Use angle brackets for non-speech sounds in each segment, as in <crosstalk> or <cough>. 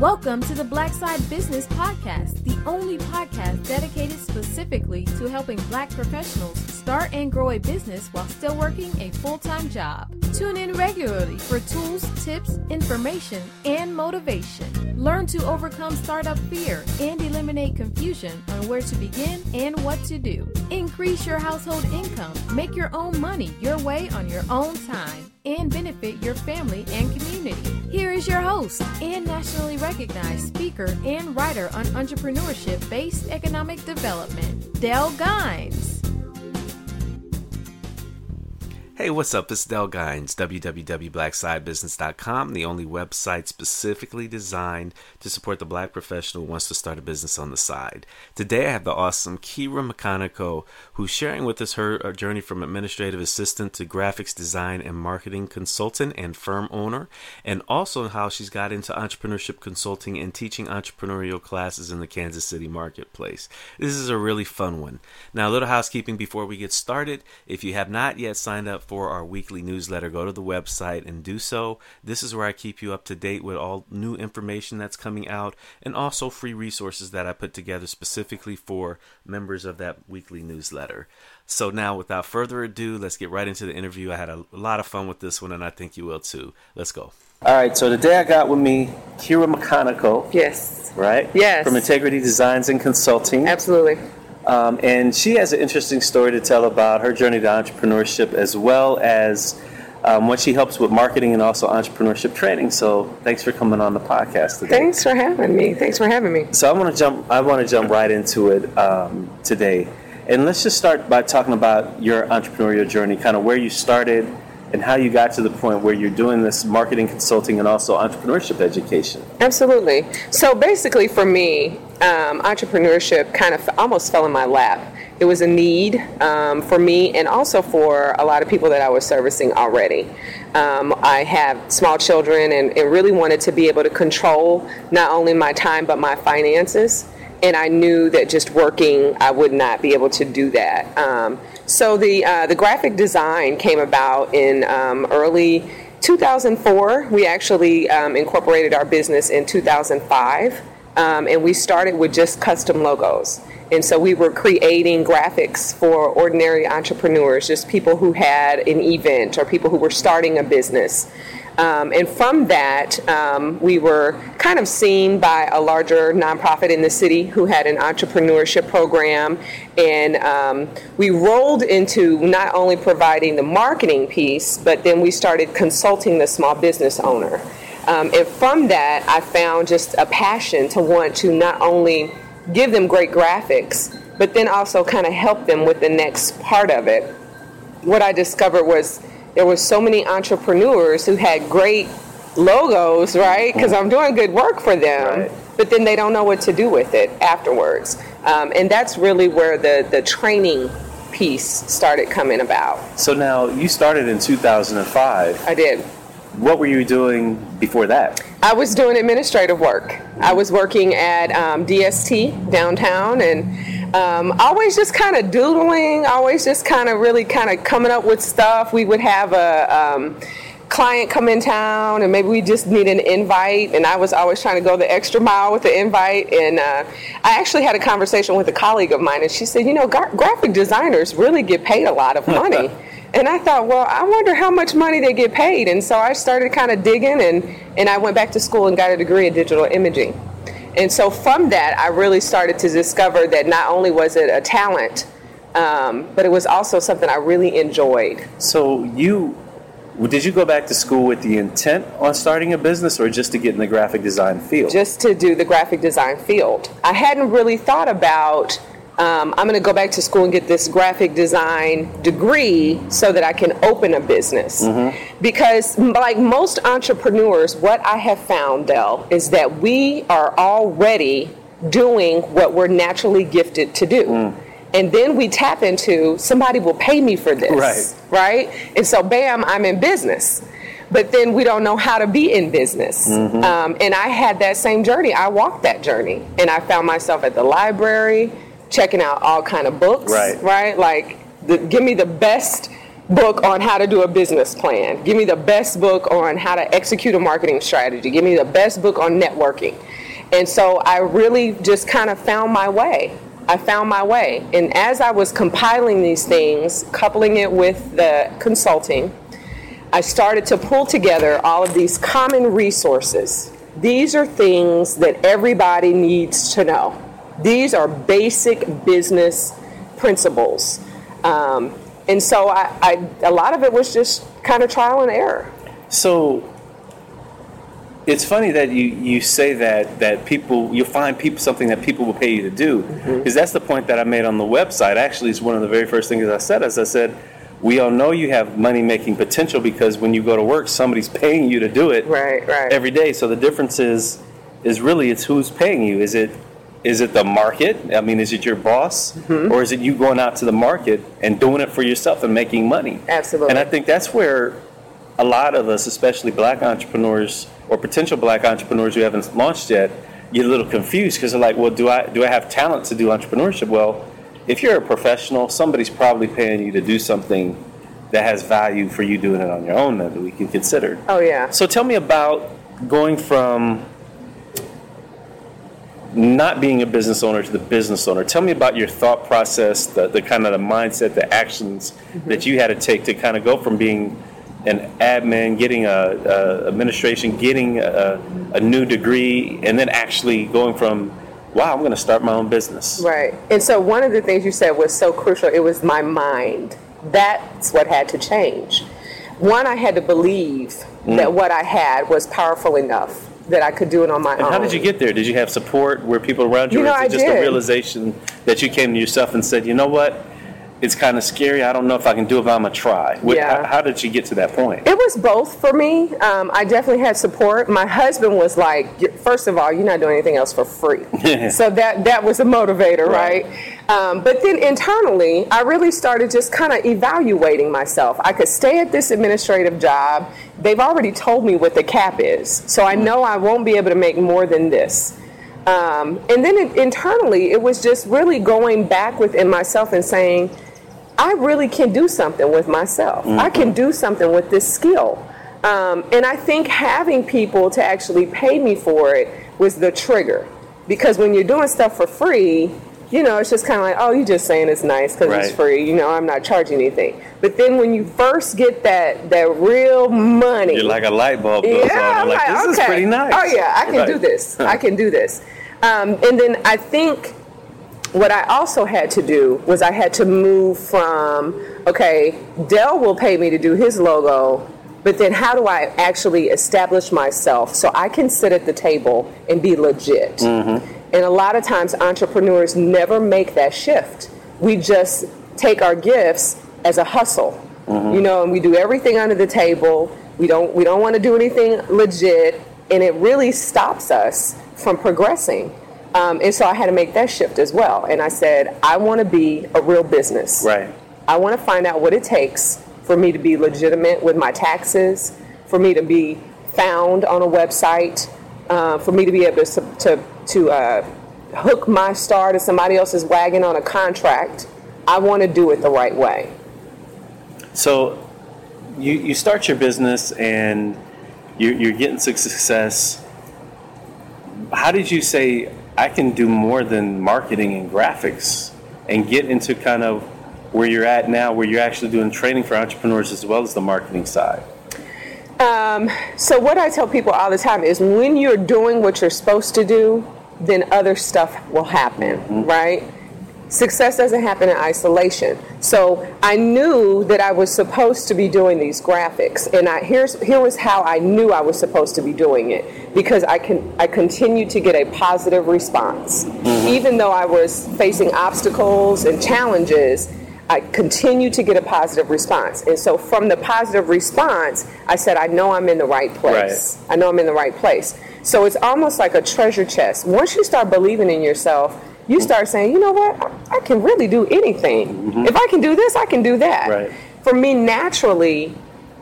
Welcome to the Black Side Business Podcast, the only podcast dedicated specifically to helping black professionals start and grow a business while still working a full time job. Tune in regularly for tools, tips, information, and motivation. Learn to overcome startup fear and eliminate confusion on where to begin and what to do. Increase your household income, make your own money your way on your own time and benefit your family and community. Here is your host and nationally recognized speaker and writer on entrepreneurship based economic development, Dell Gines. Hey, what's up? It's Dell Gines, www.blacksidebusiness.com, the only website specifically designed to support the black professional who wants to start a business on the side. Today I have the awesome Kira Mechanico, who's sharing with us her uh, journey from administrative assistant to graphics design and marketing consultant and firm owner, and also how she's got into entrepreneurship consulting and teaching entrepreneurial classes in the Kansas City marketplace. This is a really fun one. Now, a little housekeeping before we get started. If you have not yet signed up for our weekly newsletter, go to the website and do so. This is where I keep you up to date with all new information that's coming out and also free resources that I put together specifically for members of that weekly newsletter. So, now without further ado, let's get right into the interview. I had a lot of fun with this one, and I think you will too. Let's go. All right, so today I got with me Kira Mechanico. Yes. Right? Yes. From Integrity Designs and Consulting. Absolutely. Um, and she has an interesting story to tell about her journey to entrepreneurship as well as um, what she helps with marketing and also entrepreneurship training. So thanks for coming on the podcast today. Thanks for having me. Thanks for having me. So I want to jump. I want to jump right into it um, today, and let's just start by talking about your entrepreneurial journey, kind of where you started and how you got to the point where you're doing this marketing consulting and also entrepreneurship education. Absolutely. So basically, for me, um, entrepreneurship kind of almost fell in my lap. It was a need um, for me and also for a lot of people that I was servicing already. Um, I have small children and, and really wanted to be able to control not only my time but my finances and I knew that just working, I would not be able to do that. Um, so the uh, the graphic design came about in um, early 2004. We actually um, incorporated our business in 2005, um, and we started with just custom logos. And so we were creating graphics for ordinary entrepreneurs, just people who had an event or people who were starting a business. Um, and from that, um, we were kind of seen by a larger nonprofit in the city who had an entrepreneurship program. And um, we rolled into not only providing the marketing piece, but then we started consulting the small business owner. Um, and from that, I found just a passion to want to not only give them great graphics, but then also kind of help them with the next part of it. What I discovered was there were so many entrepreneurs who had great logos, right? Because I'm doing good work for them, right. but then they don't know what to do with it afterwards. Um, and that's really where the, the training piece started coming about. So now you started in 2005. I did. What were you doing before that? I was doing administrative work. I was working at um, DST downtown and um, always just kind of doodling, always just kind of really kind of coming up with stuff. We would have a um, client come in town and maybe we just need an invite and I was always trying to go the extra mile with the invite and uh, I actually had a conversation with a colleague of mine and she said you know gra- graphic designers really get paid a lot of <laughs> money. And I thought well I wonder how much money they get paid. And so I started kind of digging and, and I went back to school and got a degree in digital imaging and so from that, I really started to discover that not only was it a talent, um, but it was also something I really enjoyed. So you did you go back to school with the intent on starting a business or just to get in the graphic design field? Just to do the graphic design field. I hadn't really thought about um, I'm going to go back to school and get this graphic design degree so that I can open a business. Mm-hmm. Because, like most entrepreneurs, what I have found, Dell, is that we are already doing what we're naturally gifted to do. Mm. And then we tap into somebody will pay me for this. Right. Right? And so, bam, I'm in business but then we don't know how to be in business. Mm-hmm. Um, and I had that same journey. I walked that journey, and I found myself at the library checking out all kind of books, right? Right, like the, give me the best book on how to do a business plan. Give me the best book on how to execute a marketing strategy. Give me the best book on networking. And so I really just kind of found my way. I found my way. And as I was compiling these things, coupling it with the consulting, I started to pull together all of these common resources. These are things that everybody needs to know. These are basic business principles. Um, and so I, I, a lot of it was just kind of trial and error. So it's funny that you, you say that that people you'll find people something that people will pay you to do because mm-hmm. that's the point that I made on the website. Actually, it's one of the very first things I said. As I said, we all know you have money making potential because when you go to work, somebody's paying you to do it right, right. every day. So the difference is is really it's who's paying you. Is it is it the market? I mean, is it your boss, mm-hmm. or is it you going out to the market and doing it for yourself and making money? Absolutely. And I think that's where a lot of us, especially black entrepreneurs or potential black entrepreneurs who haven't launched yet, get a little confused because they're like, "Well, do I do I have talent to do entrepreneurship?" Well, if you're a professional, somebody's probably paying you to do something that has value for you doing it on your own that we can consider. Oh yeah. So tell me about going from not being a business owner to the business owner. Tell me about your thought process, the, the kind of the mindset, the actions mm-hmm. that you had to take to kind of go from being an admin, getting a, a administration, getting a, a, new degree, and then actually going from, wow, I'm going to start my own business. Right. And so one of the things you said was so crucial. It was my mind. That's what had to change. One, I had to believe mm. that what I had was powerful enough that I could do it on my and own. How did you get there? Did you have support? Were people around you? you know, or is it just did. a realization that you came to yourself and said, you know what? It's kind of scary. I don't know if I can do it, but I'm gonna try. What, yeah. how, how, did you get to that point? It was both for me. Um, I definitely had support. My husband was like, first of all, you're not doing anything else for free, <laughs> so that that was a motivator, right? right? Um, but then internally, I really started just kind of evaluating myself. I could stay at this administrative job. They've already told me what the cap is, so I know I won't be able to make more than this. Um, and then it, internally, it was just really going back within myself and saying, I really can do something with myself. Mm-hmm. I can do something with this skill. Um, and I think having people to actually pay me for it was the trigger. Because when you're doing stuff for free, you know, it's just kind of like, oh, you're just saying it's nice because right. it's free. You know, I'm not charging anything. But then when you first get that that real money, you're like a light bulb goes yeah, on. Like, like, this okay. is pretty nice. Oh yeah, I can right. do this. I can do this. Um, and then I think what I also had to do was I had to move from, okay, Dell will pay me to do his logo, but then how do I actually establish myself so I can sit at the table and be legit? Mm-hmm. And a lot of times entrepreneurs never make that shift. We just take our gifts as a hustle. Mm-hmm. You know, and we do everything under the table. We don't we don't want to do anything legit and it really stops us from progressing. Um, and so I had to make that shift as well. And I said, I want to be a real business. Right. I want to find out what it takes for me to be legitimate with my taxes, for me to be found on a website, uh, for me to be able to, to, to uh, hook my star to somebody else's wagon on a contract. I want to do it the right way. So you, you start your business and you're, you're getting success. How did you say, I can do more than marketing and graphics and get into kind of where you're at now, where you're actually doing training for entrepreneurs as well as the marketing side? Um, so, what I tell people all the time is when you're doing what you're supposed to do, then other stuff will happen, mm-hmm. right? Success doesn't happen in isolation. So I knew that I was supposed to be doing these graphics, and I, here's here was how I knew I was supposed to be doing it because I can I continued to get a positive response, mm-hmm. even though I was facing obstacles and challenges. I continued to get a positive response, and so from the positive response, I said, "I know I'm in the right place. Right. I know I'm in the right place." So it's almost like a treasure chest. Once you start believing in yourself you start saying, you know what, I can really do anything. Mm-hmm. If I can do this, I can do that. Right. For me, naturally,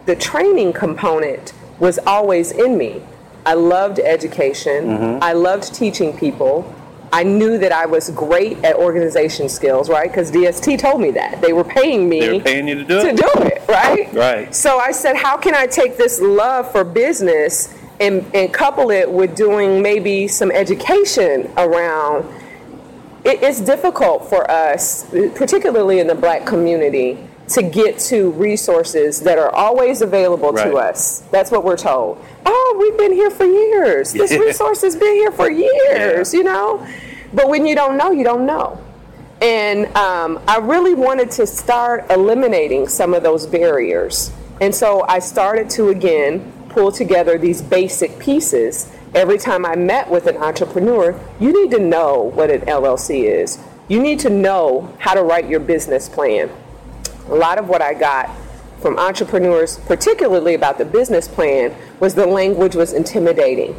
the training component was always in me. I loved education. Mm-hmm. I loved teaching people. I knew that I was great at organization skills, right? Because DST told me that they were paying me. They were paying you to do to it. To do it, right? Right. So I said, how can I take this love for business and, and couple it with doing maybe some education around? It, it's difficult for us, particularly in the black community, to get to resources that are always available to us. That's what we're told. Oh, we've been here for years. This resource has been here for <laughs> years, Yeah. you know? But when you don't know, you don't know. And um, I really wanted to start eliminating some of those barriers. And so I started to again pull together these basic pieces. Every time I met with an entrepreneur, you need to know what an LLC is. You need to know how to write your business plan. A lot of what I got from entrepreneurs, particularly about the business plan, was the language was intimidating.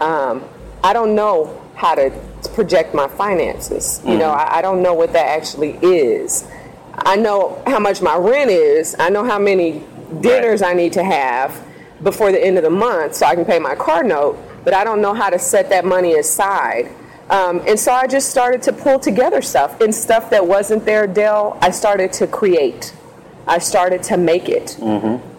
Um, I don't know how to project my finances. You know, I, I don't know what that actually is. I know how much my rent is. I know how many dinners I need to have before the end of the month so I can pay my car note, but I don't know how to set that money aside. Um, and so I just started to pull together stuff. And stuff that wasn't there, Dell, I started to create. I started to make it.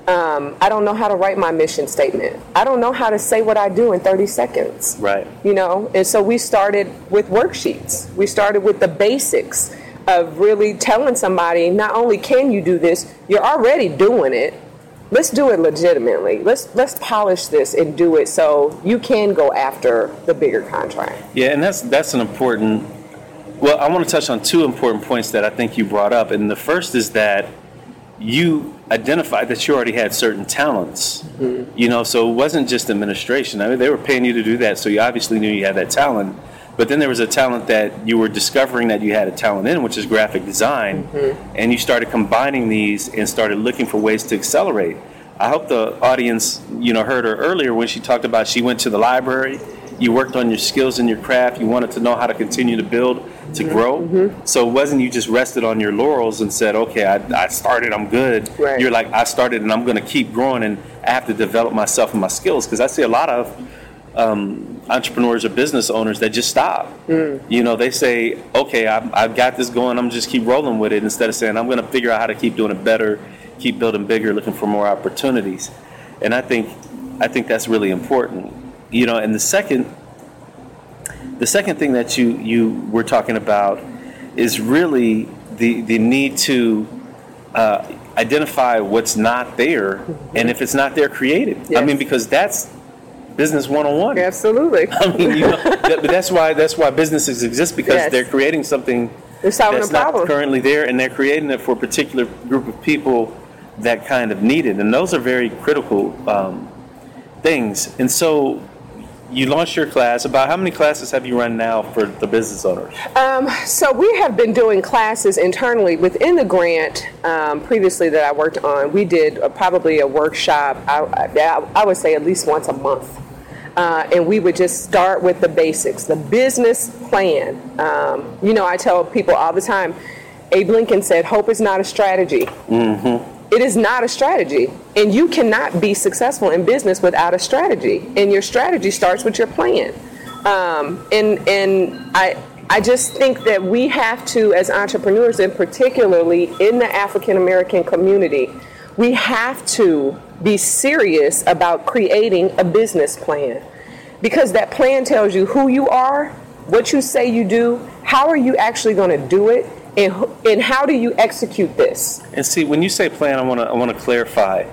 Um, I don't know how to write my mission statement. I don't know how to say what I do in 30 seconds. Right. You know, and so we started with worksheets. We started with the basics of really telling somebody not only can you do this, you're already doing it. Let's do it legitimately. Let's let's polish this and do it so you can go after the bigger contract. Yeah, and that's that's an important. Well, I want to touch on two important points that I think you brought up, and the first is that you identified that you already had certain talents. Mm-hmm. You know, so it wasn't just administration. I mean, they were paying you to do that, so you obviously knew you had that talent. But then there was a talent that you were discovering that you had a talent in, which is graphic design, mm-hmm. and you started combining these and started looking for ways to accelerate. I hope the audience, you know, heard her earlier when she talked about she went to the library. You worked on your skills and your craft. You wanted to know how to continue to build, to grow. Mm-hmm. Mm-hmm. So it wasn't you just rested on your laurels and said, "Okay, I, I started. I'm good." Right. You're like, "I started, and I'm going to keep growing, and I have to develop myself and my skills." Because I see a lot of um, entrepreneurs or business owners that just stop. Mm. You know, they say, "Okay, I've, I've got this going. I'm just keep rolling with it," instead of saying, "I'm going to figure out how to keep doing it better, keep building bigger, looking for more opportunities." And I think, I think that's really important. You know, and the second, the second thing that you you were talking about is really the the need to uh, identify what's not there, and if it's not there, create it. I mean, because that's business one on one. Absolutely. <laughs> I mean, you know, that, but that's why that's why businesses exist because Yes. they're creating something They're solving that's a not problem. currently there, and they're creating it for a particular group of people that kind of need it, and those are very critical um, things. And so, you launched your class. About how many classes have you run now for the business owners? Um, so we have been doing classes internally within the grant um, previously that I worked on. We did a, probably a workshop. I, I, I would say at least once a month. Uh, and we would just start with the basics, the business plan. Um, you know, I tell people all the time, Abe Lincoln said, hope is not a strategy. It is not a strategy. And you cannot be successful in business without a strategy. And your strategy starts with your plan. Um, and and I, I just think that we have to, as entrepreneurs, and particularly in the African American community, we have to be serious about creating a business plan. Because that plan tells you who you are, what you say you do, how are you actually going to do it, and, and how do you execute this? And see, when you say plan, I want to I want to clarify.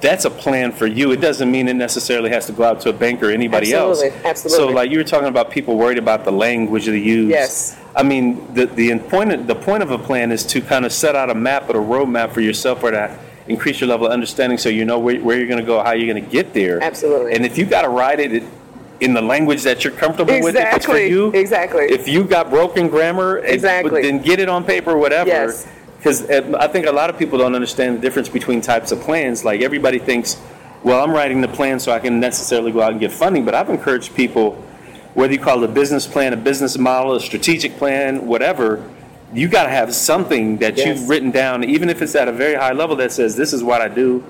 That's a plan for you. It doesn't mean it necessarily has to go out to a bank or anybody Absolutely, else. absolutely. So, like you were talking about, people worried about the language they use. Yes. I mean, the the point the point of a plan is to kind of set out a map or a roadmap for yourself, or to increase your level of understanding, so you know where, where you're going to go, how you're going to get there. Absolutely. And if you got to write it in the language that you're comfortable with, if for Exactly, you. exactly. If you got broken grammar, it- Exactly. then get it on paper or whatever. Yes. Because uh, I think a lot of people don't understand the difference between types of plans. Like everybody thinks, well, I'm writing the plan so I can necessarily go out and get funding. But I've encouraged people, whether you call it a business plan, a business model, a strategic plan, whatever, you got to have something that Yes. you've written down, even if it's at a very high level that says, this is what I do,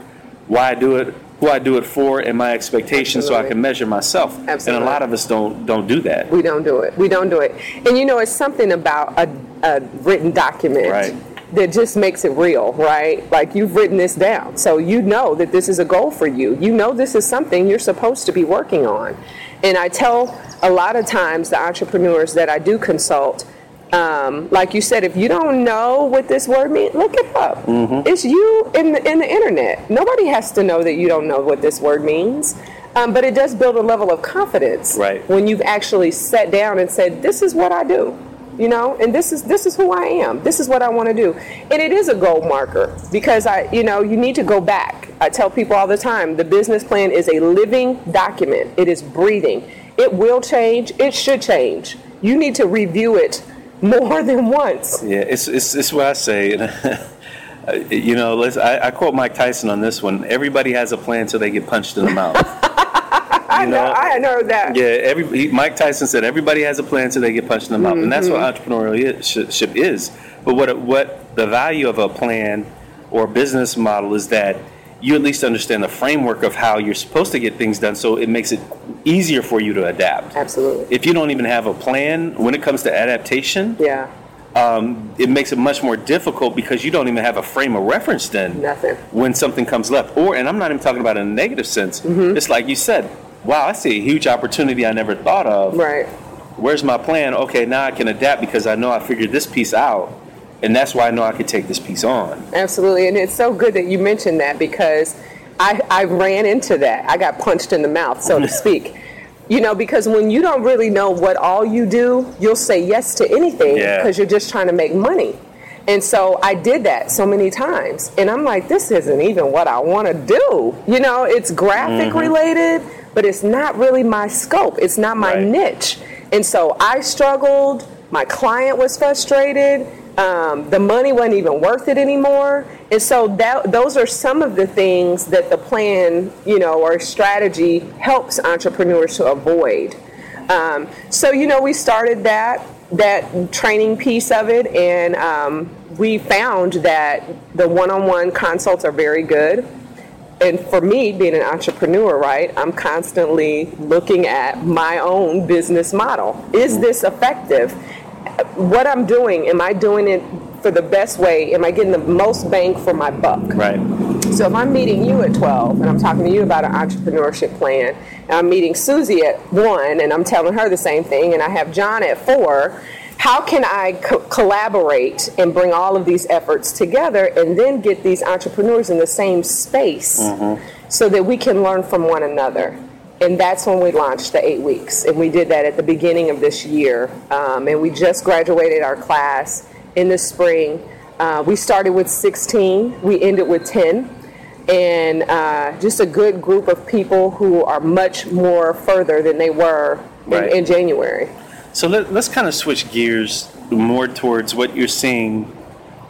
why I do it, who I do it for and my expectations so I can measure myself. Absolutely. And a lot of us don't don't do that. We don't do it. We don't do it. And you know, it's something about a, a written document Right. that just makes it real, right? Like you've written this down. So you know that this is a goal for you. You know this is something you're supposed to be working on. And I tell a lot of times the entrepreneurs that I do consult, um, like you said, if you don't know what this word means, look it up. Mm-hmm. It's you in the, in the internet. Nobody has to know that you don't know what this word means. Um, but it does build a level of confidence Right. when you've actually sat down and said, "This is what I do," you know, and this is this is who I am. This is what I want to do, and it is a goal marker because I, you know, you need to go back. I tell people all the time, the business plan is a living document. It is breathing. It will change. It should change. You need to review it more than once. Yeah, it's it's, it's what I say. <laughs> You know, let's, I, I quote Mike Tyson on this one. Everybody has a plan until they get punched in the mouth. <laughs> I know. know, I know that. Yeah, every he, Mike Tyson said everybody has a plan until they get punched in the mouth, and that's what Mm-hmm. entrepreneurship is. But what what the value of a plan or business model is that you at least understand the framework of how you're supposed to get things done, so it makes it easier for you to adapt. Absolutely. If you don't even have a plan when it comes to adaptation, Yeah. um, it makes it much more difficult because you don't even have a frame of reference then Nothing. when something comes left. Or, and I'm not even talking about in a negative sense. Mm-hmm. It's like you said, wow, I see a huge opportunity I never thought of. Right. Where's my plan? Okay, now I can adapt because I know I figured this piece out. And that's why I know I could take this piece on. Absolutely, and it's so good that you mentioned that because I, I ran into that. I got punched in the mouth, so to <laughs> speak. You know, because when you don't really know what all you do, you'll say yes to anything Yeah. because you're just trying to make money. And so I did that so many times. And I'm like, this isn't even what I want to do. You know, it's graphic mm-hmm. related, but it's not really my scope. It's not my Right. niche. And so I struggled. My client was frustrated. Um, the money wasn't even worth it anymore. And so that, those are some of the things that the plan, you know, or strategy helps entrepreneurs to avoid. Um, so you know, we started that that training piece of it, and um, we found that the one-on-one consults are very good. And for me, being an entrepreneur, right, I'm constantly looking at my own business model. Is this effective? What I'm doing, am I doing it for the best way? Am I getting the most bang for my buck? Right. So if I'm meeting you at 12 and I'm talking to you about an entrepreneurship plan, and I'm meeting Susie at 1 and I'm telling her the same thing, and I have John at 4, how can I co- collaborate and bring all of these efforts together and then get these entrepreneurs in the same space mm-hmm. so that we can learn from one another? And that's when we launched the eight weeks. And we did that at the beginning of this year. Um, and we just graduated our class in the spring. Uh, we started with 16, we ended with 10 and uh, just a good group of people who are much more further than they were in, Right. in January. So let, let's kind of switch gears more towards what you're seeing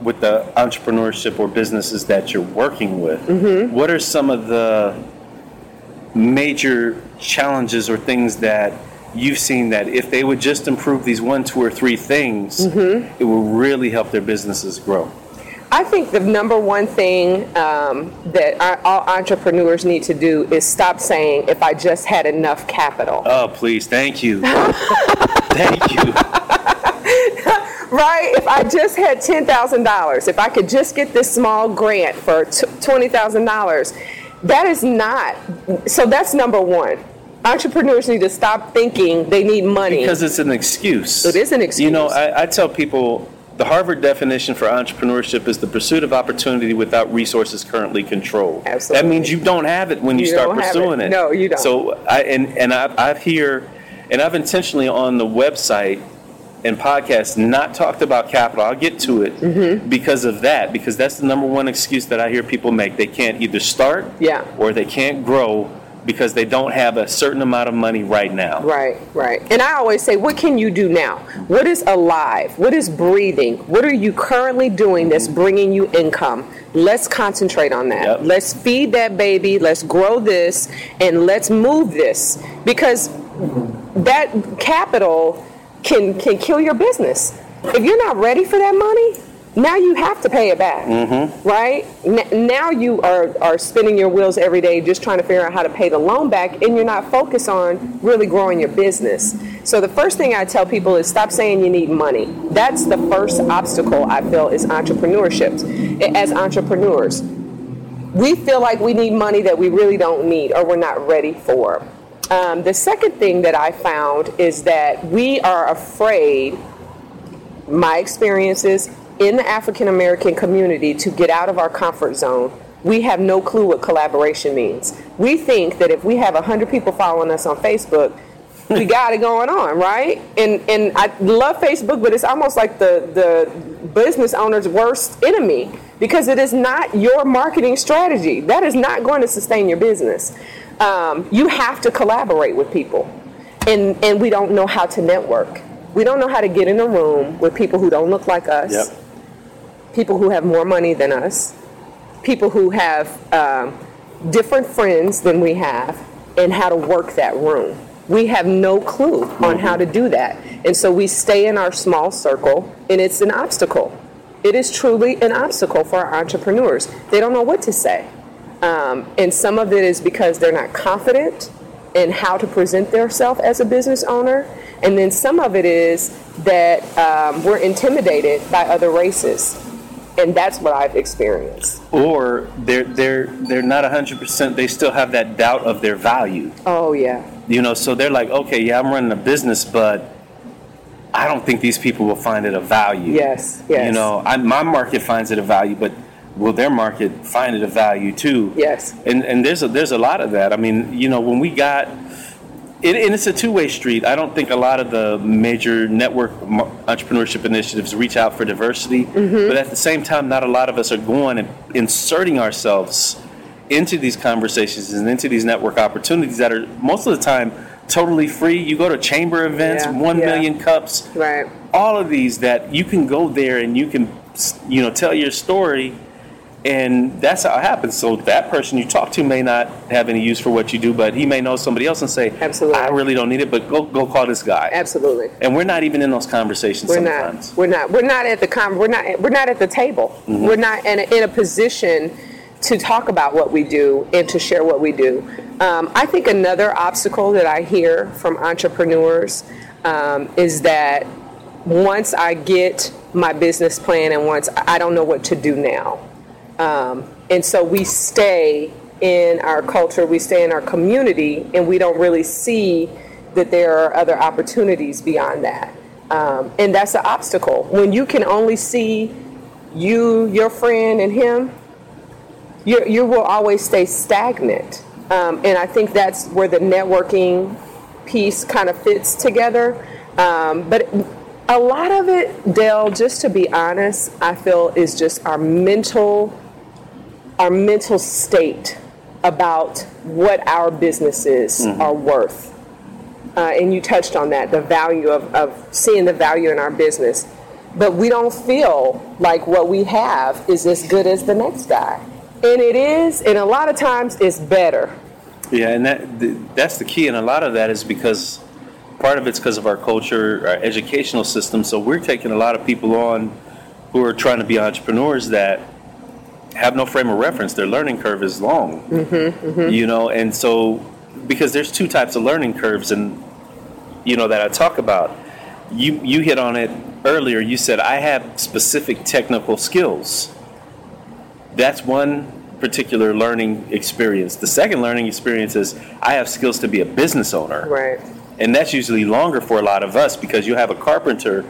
with the entrepreneurship or businesses that you're working with. Mm-hmm. What are some of the major challenges or things that you've seen that if they would just improve these one, two, or three things, Mm-hmm. it will really help their businesses grow? I think the number one thing um, that our, all entrepreneurs need to do is stop saying, if I just had enough capital. Oh, please, thank you. thank you. <laughs> Right? If I just had $10,000, if I could just get this small grant for $20,000, that is not, so that's number one. Entrepreneurs need to stop thinking they need money. Because it's an excuse. It is an excuse. You know. I, I tell people the Harvard definition for entrepreneurship is the pursuit of opportunity without resources currently controlled. Absolutely. That means you don't have it when you, You start pursuing it. it. No, you don't. So I and and I, I've here, and I've intentionally on the website and podcasts not talked about capital. I'll get to it Mm-hmm. because of that. Because that's the number one excuse that I hear people make. They can't either start, Yeah. or they can't grow because they don't have a certain amount of money right now. Right, right. And I always say, what can you do now? What is alive? What is breathing? What are you currently doing that's bringing you income? Let's concentrate on that. Yep. Let's feed that baby. Let's grow this and let's move this because that capital can can kill your business. If you're not ready for that money, now you have to pay it back, Mm-hmm. right? N- now you are, are spinning your wheels every day just trying to figure out how to pay the loan back, and you're not focused on really growing your business. So the first thing I tell people is stop saying you need money. That's the first obstacle I feel is entrepreneurship. As entrepreneurs, we feel like we need money that we really don't need or we're not ready for. Um, the second thing that I found is that we are afraid my experiences in the African American community to get out of our comfort zone. We have no clue what collaboration means. We think that if we have 100 people following us on Facebook, we <laughs> got it going on, right? And and I love Facebook, but it's almost like the the business owner's worst enemy because it is not your marketing strategy. That is not going to sustain your business. Um, you have to collaborate with people, and and we don't know how to network. We don't know how to get in a room with people who don't look like us, Yep. people who have more money than us, people who have um, different friends than we have, and how to work that room. We have no clue on how to do that. And so we stay in our small circle, and it's an obstacle. It is truly an obstacle for our entrepreneurs. They don't know what to say. Um, and some of it is because they're not confident in how to present themselves as a business owner. And then some of it is that um, we're intimidated by other races. And that's what I've experienced. or they're they're they're not 100% they still have that doubt of their value Oh, yeah. you know so they're like okay yeah i'm running a business but i don't think these people will find it a value Yes, yes. you know I, my market finds it a value but will their market find it a value too Yes. and and there's a there's a lot of that i mean you know when we got it, and it's a two-way street. I don't think a lot of the major network entrepreneurship initiatives reach out for diversity, Mm-hmm. but at the same time, not a lot of us are going and inserting ourselves into these conversations and into these network opportunities that are most of the time totally free. You go to chamber events, Yeah, one yeah. million cups, Right. all of these that you can go there and you can you know tell your story and that's how it happens so that person you talk to may not have any use for what you do but he may know somebody else and say Absolutely. i really don't need it but go go call this guy Absolutely. and we're not even in those conversations We're sometimes not. We're not. We're not at the con. We're not. We're not at the table. Mm-hmm. We're not in a, in a position to talk about what we do and to share what we do. Um, I think another obstacle that I hear from entrepreneurs um, is that once I get my business plan and once I don't know what to do now, um, and so we stay in our culture, we stay in our community, and we don't really see that there are other opportunities beyond that. Um, and that's the obstacle. When you can only see you, your friend, and him, you, you will always stay stagnant. Um, and I think that's where the networking piece kind of fits together. Um, but a lot of it, Dell, just to be honest, I feel is just our mental, our mental state about what our businesses are worth. Uh, and you touched on that, the value of, of seeing the value in our business. But we don't feel like what we have is as good as the next guy. And it is, and a lot of times it's better. yeah and that that's the key and a lot of that is because part of it's because of our culture our educational system so we're taking a lot of people on who are trying to be entrepreneurs that have no frame of reference. Their learning curve is long. Mm-hmm, mm-hmm. You know and so because there's two types of learning curves and you know that i talk about. You you hit on it earlier. You said i have specific technical skills. That's one particular learning experience. The second learning experience is i have skills to be a business owner. Right. and that's usually longer for a lot of us because you have a carpenter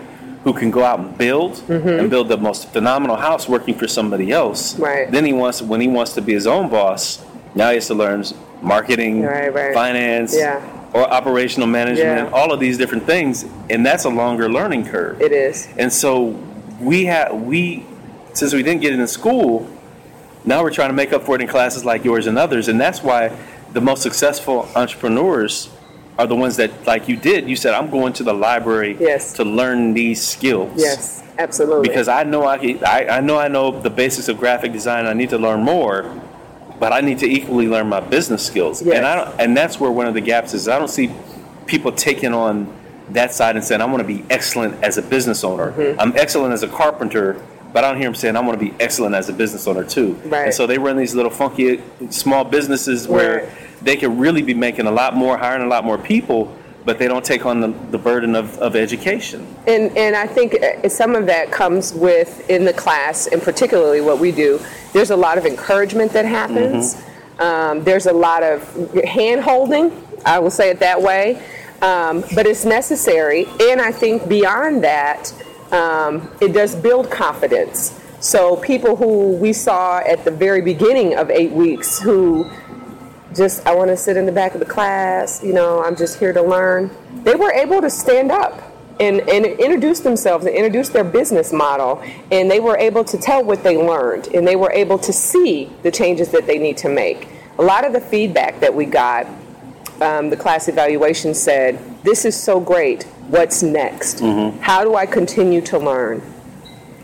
who can go out and build and build the most phenomenal house working for somebody else. Mm-hmm. Right. Then he wants when he wants to be his own boss, now he has to learn marketing, Right, right. finance, Yeah. or operational management, Yeah. all of these different things, and that's a longer learning curve. It is. And so we have we since we didn't get it in school, now we're trying to make up for it in classes like yours and others, and that's why the most successful entrepreneurs are the ones that, like you did, you said, I'm going to the library Yes. to learn these skills. Yes, absolutely. Because I know I, can, I I know I know the basics of graphic design. I need to learn more, but I need to equally learn my business skills. Yes. And I don't, and that's where one of the gaps is. I don't see people taking on that side and saying, I want to be excellent as a business owner. Mm-hmm. I'm excellent as a carpenter, but but I don't hear them saying I want to be excellent as a business owner too. Right. And so they run these little funky small businesses where Right. They could really be making a lot more, hiring a lot more people, but they don't take on the, the burden of, of education. And, and I think uh, some of that comes with in the class, and particularly what we do. There's a lot of encouragement that happens. Um, there's a lot of hand holding, I will say it that way. Um, but it's necessary. And I think beyond that, um, it does build confidence. So people who we saw at the very beginning of eight weeks who just I want to sit in the back of the class, you know, I'm just here to learn. They were able to stand up and, and introduce themselves and introduce their business model, and they were able to tell what they learned, and they were able to see the changes that they need to make. A lot of the feedback that we got, um, the class evaluation said, This is so great. What's next? How do I continue to learn?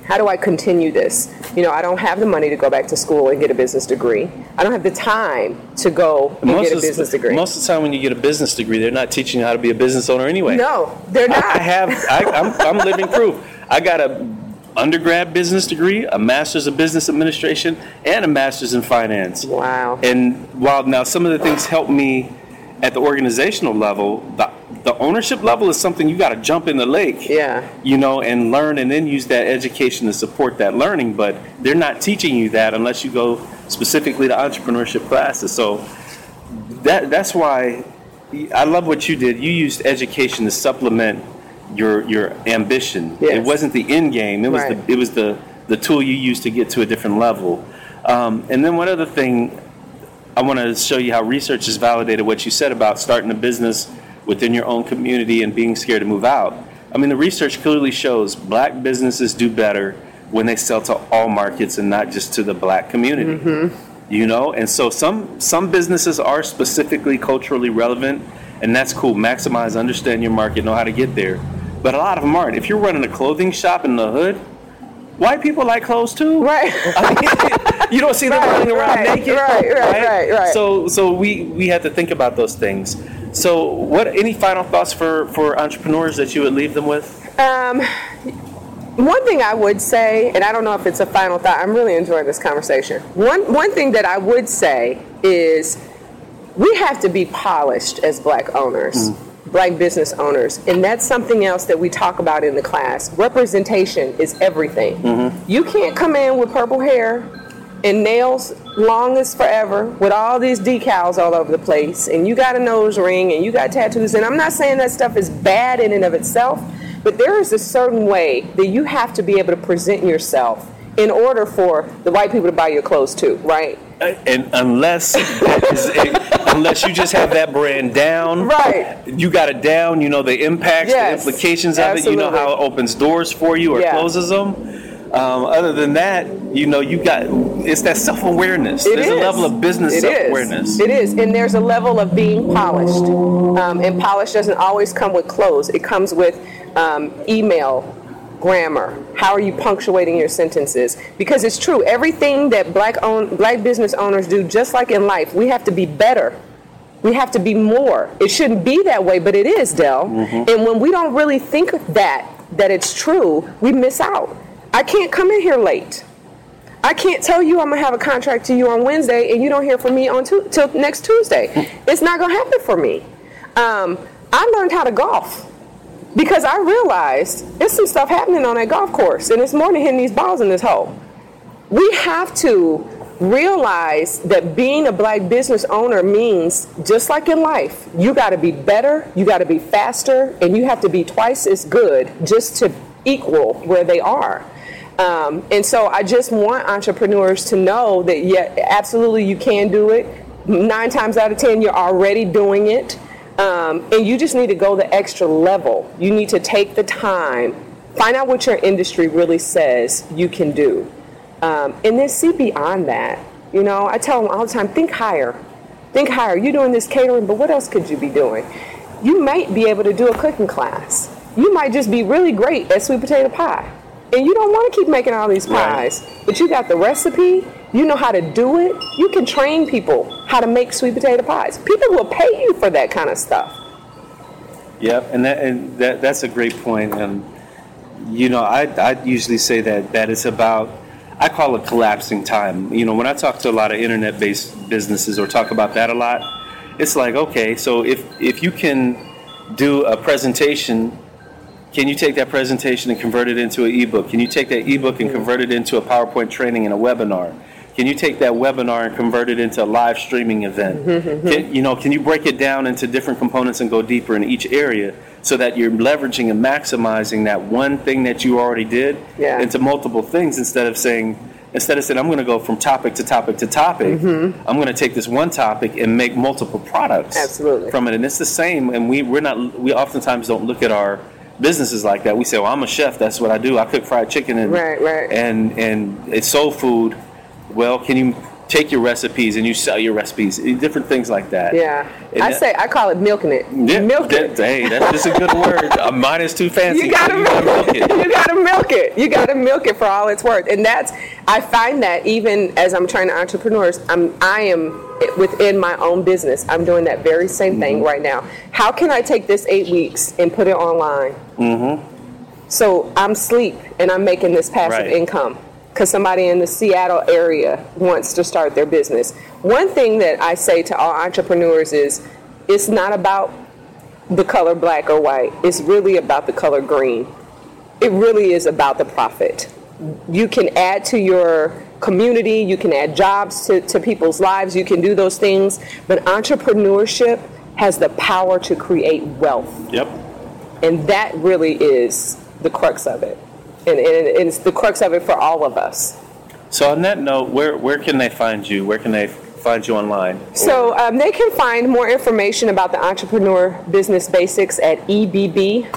How do I continue this? You know, I don't have the money to go back to school and get a business degree. I don't have the time to go and get a business degree. most of the time when you get a business degree, they're not teaching you how to be a business owner anyway. no, they're not. I have. I, <laughs> I'm, I'm living proof. I got a undergrad business degree, a master's of business administration, and a master's in finance. Wow. And while now some of the things help me at the organizational level, the, the ownership level is something you got to jump in the lake. Yeah. You know, and learn, and then use that education to support that learning. But they're not teaching you that unless you go specifically to entrepreneurship classes. So that that's why I love what you did. You used education to supplement your your ambition. Yes. It wasn't the end game. It was Right. the it was the the tool you used to get to a different level. Um, and then one other thing, I want to show you how research has validated what you said about starting a business within your own community and being scared to move out. I mean, the research clearly shows black businesses do better when they sell to all markets and not just to the black community. Mm-hmm. You know, and so some some businesses are specifically culturally relevant, and that's cool. Maximize, understand your market, know how to get there. But a lot of them aren't. If you're running a clothing shop in the hood, white people like clothes too. Right. <laughs> I mean, you don't see them Right, running around right, naked, right, right, right, right. So, so we we have to think about those things. So, what any final thoughts for for entrepreneurs that you would leave them with? Um, one thing I would say, and I don't know if it's a final thought, I'm really enjoying this conversation. One, one thing that I would say is we have to be polished as black owners, black business owners, and that's something else that we talk about in the class. Representation is everything. You can't come in with purple hair and nails long as forever with all these decals all over the place and you got a nose ring and you got tattoos and i'm not saying that stuff is bad in and of itself but there is a certain way that you have to be able to present yourself in order for the white people to buy your clothes too right uh, And unless unless you just have that brand down, Right. You got it down. You know the impacts, Yes, the implications of it. You know how it opens doors for you or Yeah. closes them. Um, other than that, you know, you got it's that self awareness. There's a level of business self awareness. It is, and there's a level of being polished. Um, and polish doesn't always come with clothes. It comes with um, email, grammar. How are you punctuating your sentences? Because it's true. Everything that black own black business owners do, just like in life, we have to be better. We have to be more. It shouldn't be that way, but it is, Dell. Mm-hmm. And when we don't really think that that it's true, we miss out. I can't come in here late. I can't tell you I'm gonna have a contract to you on Wednesday and you don't hear from me on tu- till next Tuesday. It's not gonna happen for me. Um, I learned how to golf because I realized there's some stuff happening on that golf course, and it's more than hitting these balls in this hole. We have to realize that being a black business owner means just like in life, you got to be better, you got to be faster, and you have to be twice as good just to equal where they are. Um, and so I just want entrepreneurs to know that, yeah, absolutely you can do it. Nine times out of ten, you're already doing it. Um, and you just need to go the extra level. You need to take the time, find out what your industry really says you can do. Um, and then see beyond that. You know, I tell them all the time think higher. Think higher. You're doing this catering, but what else could you be doing? You might be able to do a cooking class. You might just be really great at sweet potato pie. And you don't want to keep making all these Right. pies, but you got the recipe, you know how to do it. You can train people how to make sweet potato pies. People will pay you for that kind of stuff. Yep, and that and that that's a great point. And You know, I I usually say that that it's about I call it collapsing time. You know, when I talk to a lot of internet-based businesses or talk about that a lot, it's like okay, so if if you can do a presentation can you take that presentation and convert it into an ebook? Can you take that ebook and convert it into a PowerPoint training and a webinar? Can you take that webinar and convert it into a live streaming event? Mm-hmm, mm-hmm. Can, you know, can you break it down into different components and go deeper in each area so that you're leveraging and maximizing that one thing that you already did Yeah. into multiple things instead of saying instead of saying I'm going to go from topic to topic to topic, mm-hmm. I'm going to take this one topic and make multiple products Absolutely. from it. And it's the same. And we we're not we oftentimes don't look at our businesses like that. We say, "Well, I'm a chef. That's what I do. I cook fried chicken and Right, right. and and it's soul food." Well, can you take your recipes and you sell your recipes? Eh, different things like that. Yeah. And I that- say I call it milking it. Yeah, Milk that- it. Hey, that's just a good word. Mine is too fancy. You gotta, so milk, milk it. <laughs> You gotta milk it. You gotta milk it for all it's worth. And that's I find that even as I'm trying to entrepreneurs, I'm I am within my own business. I'm doing that very same thing Mm-hmm. right now. How can I take this eight weeks and put it online? Mm-hmm. So I'm sleep and I'm making this passive Right. income because somebody in the Seattle area wants to start their business. One thing that I say to all entrepreneurs is it's not about the color black or white. It's really about the color green. It really is about the profit. You can add to your community, you can add jobs to, to people's lives, you can do those things, but entrepreneurship has the power to create wealth. Yep. And that really is the crux of it. And, and it's the crux of it for all of us. So on that note, where where can they find you? Where can they find you online? So um, they can find more information about the entrepreneur business basics at ebbkc.com.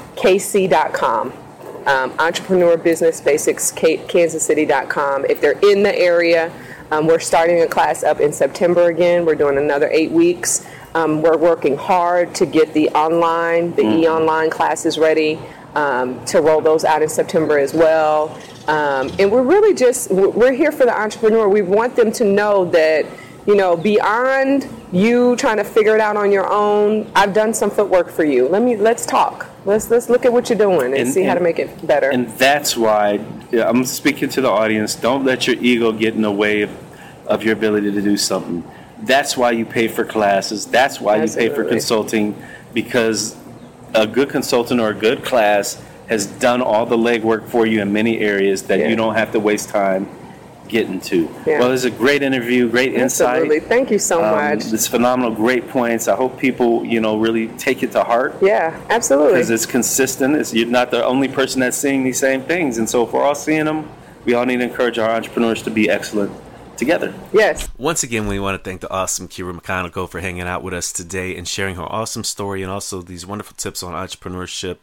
Um, entrepreneur business basics kansascity.com. If they're in the area, um, we're starting a class up in September again. We're doing another eight weeks. Um, we're working hard to get the online, the e-online classes ready um, to roll those out in September as well. Um, and we're really just we're here for the entrepreneur. We want them to know that you know beyond you trying to figure it out on your own. I've done some footwork for you. Let me let's talk. Let's let's look at what you're doing and, And- see how to make it better. And that's why yeah, I'm speaking to the audience. Don't let your ego get in the way of, of your ability to do something. That's why you pay for classes. That's why you pay for consulting because a good consultant or a good class has done all the legwork for you in many areas that Yeah. you don't have to waste time getting to. Yeah. Well, it's a great interview, great insight. Absolutely. Thank you so Um, much. It's phenomenal, great points. I hope people, you know, really take it to heart Yeah, absolutely. because it's consistent. It's, you're not the only person that's seeing these same things, and so if we're all seeing them, we all need to encourage our entrepreneurs to be excellent together. Yes. Once again, we want to thank the awesome Kira McConical for hanging out with us today and sharing her awesome story and also these wonderful tips on entrepreneurship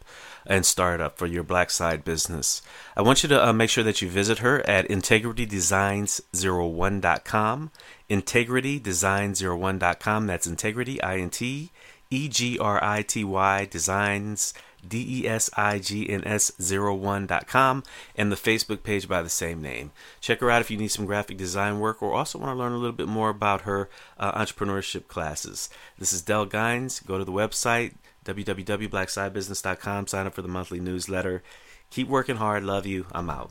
and startup for your black side business. I want you to uh, make sure that you visit her at integritydesigns01.com. Integritydesigns01.com. That's integrity, I N T E G R I T Y designs. D E S I G N S 01.com and the Facebook page by the same name. Check her out if you need some graphic design work or also want to learn a little bit more about her uh, entrepreneurship classes. This is Dell Gines. Go to the website www.blacksidebusiness.com. Sign up for the monthly newsletter. Keep working hard. Love you. I'm out.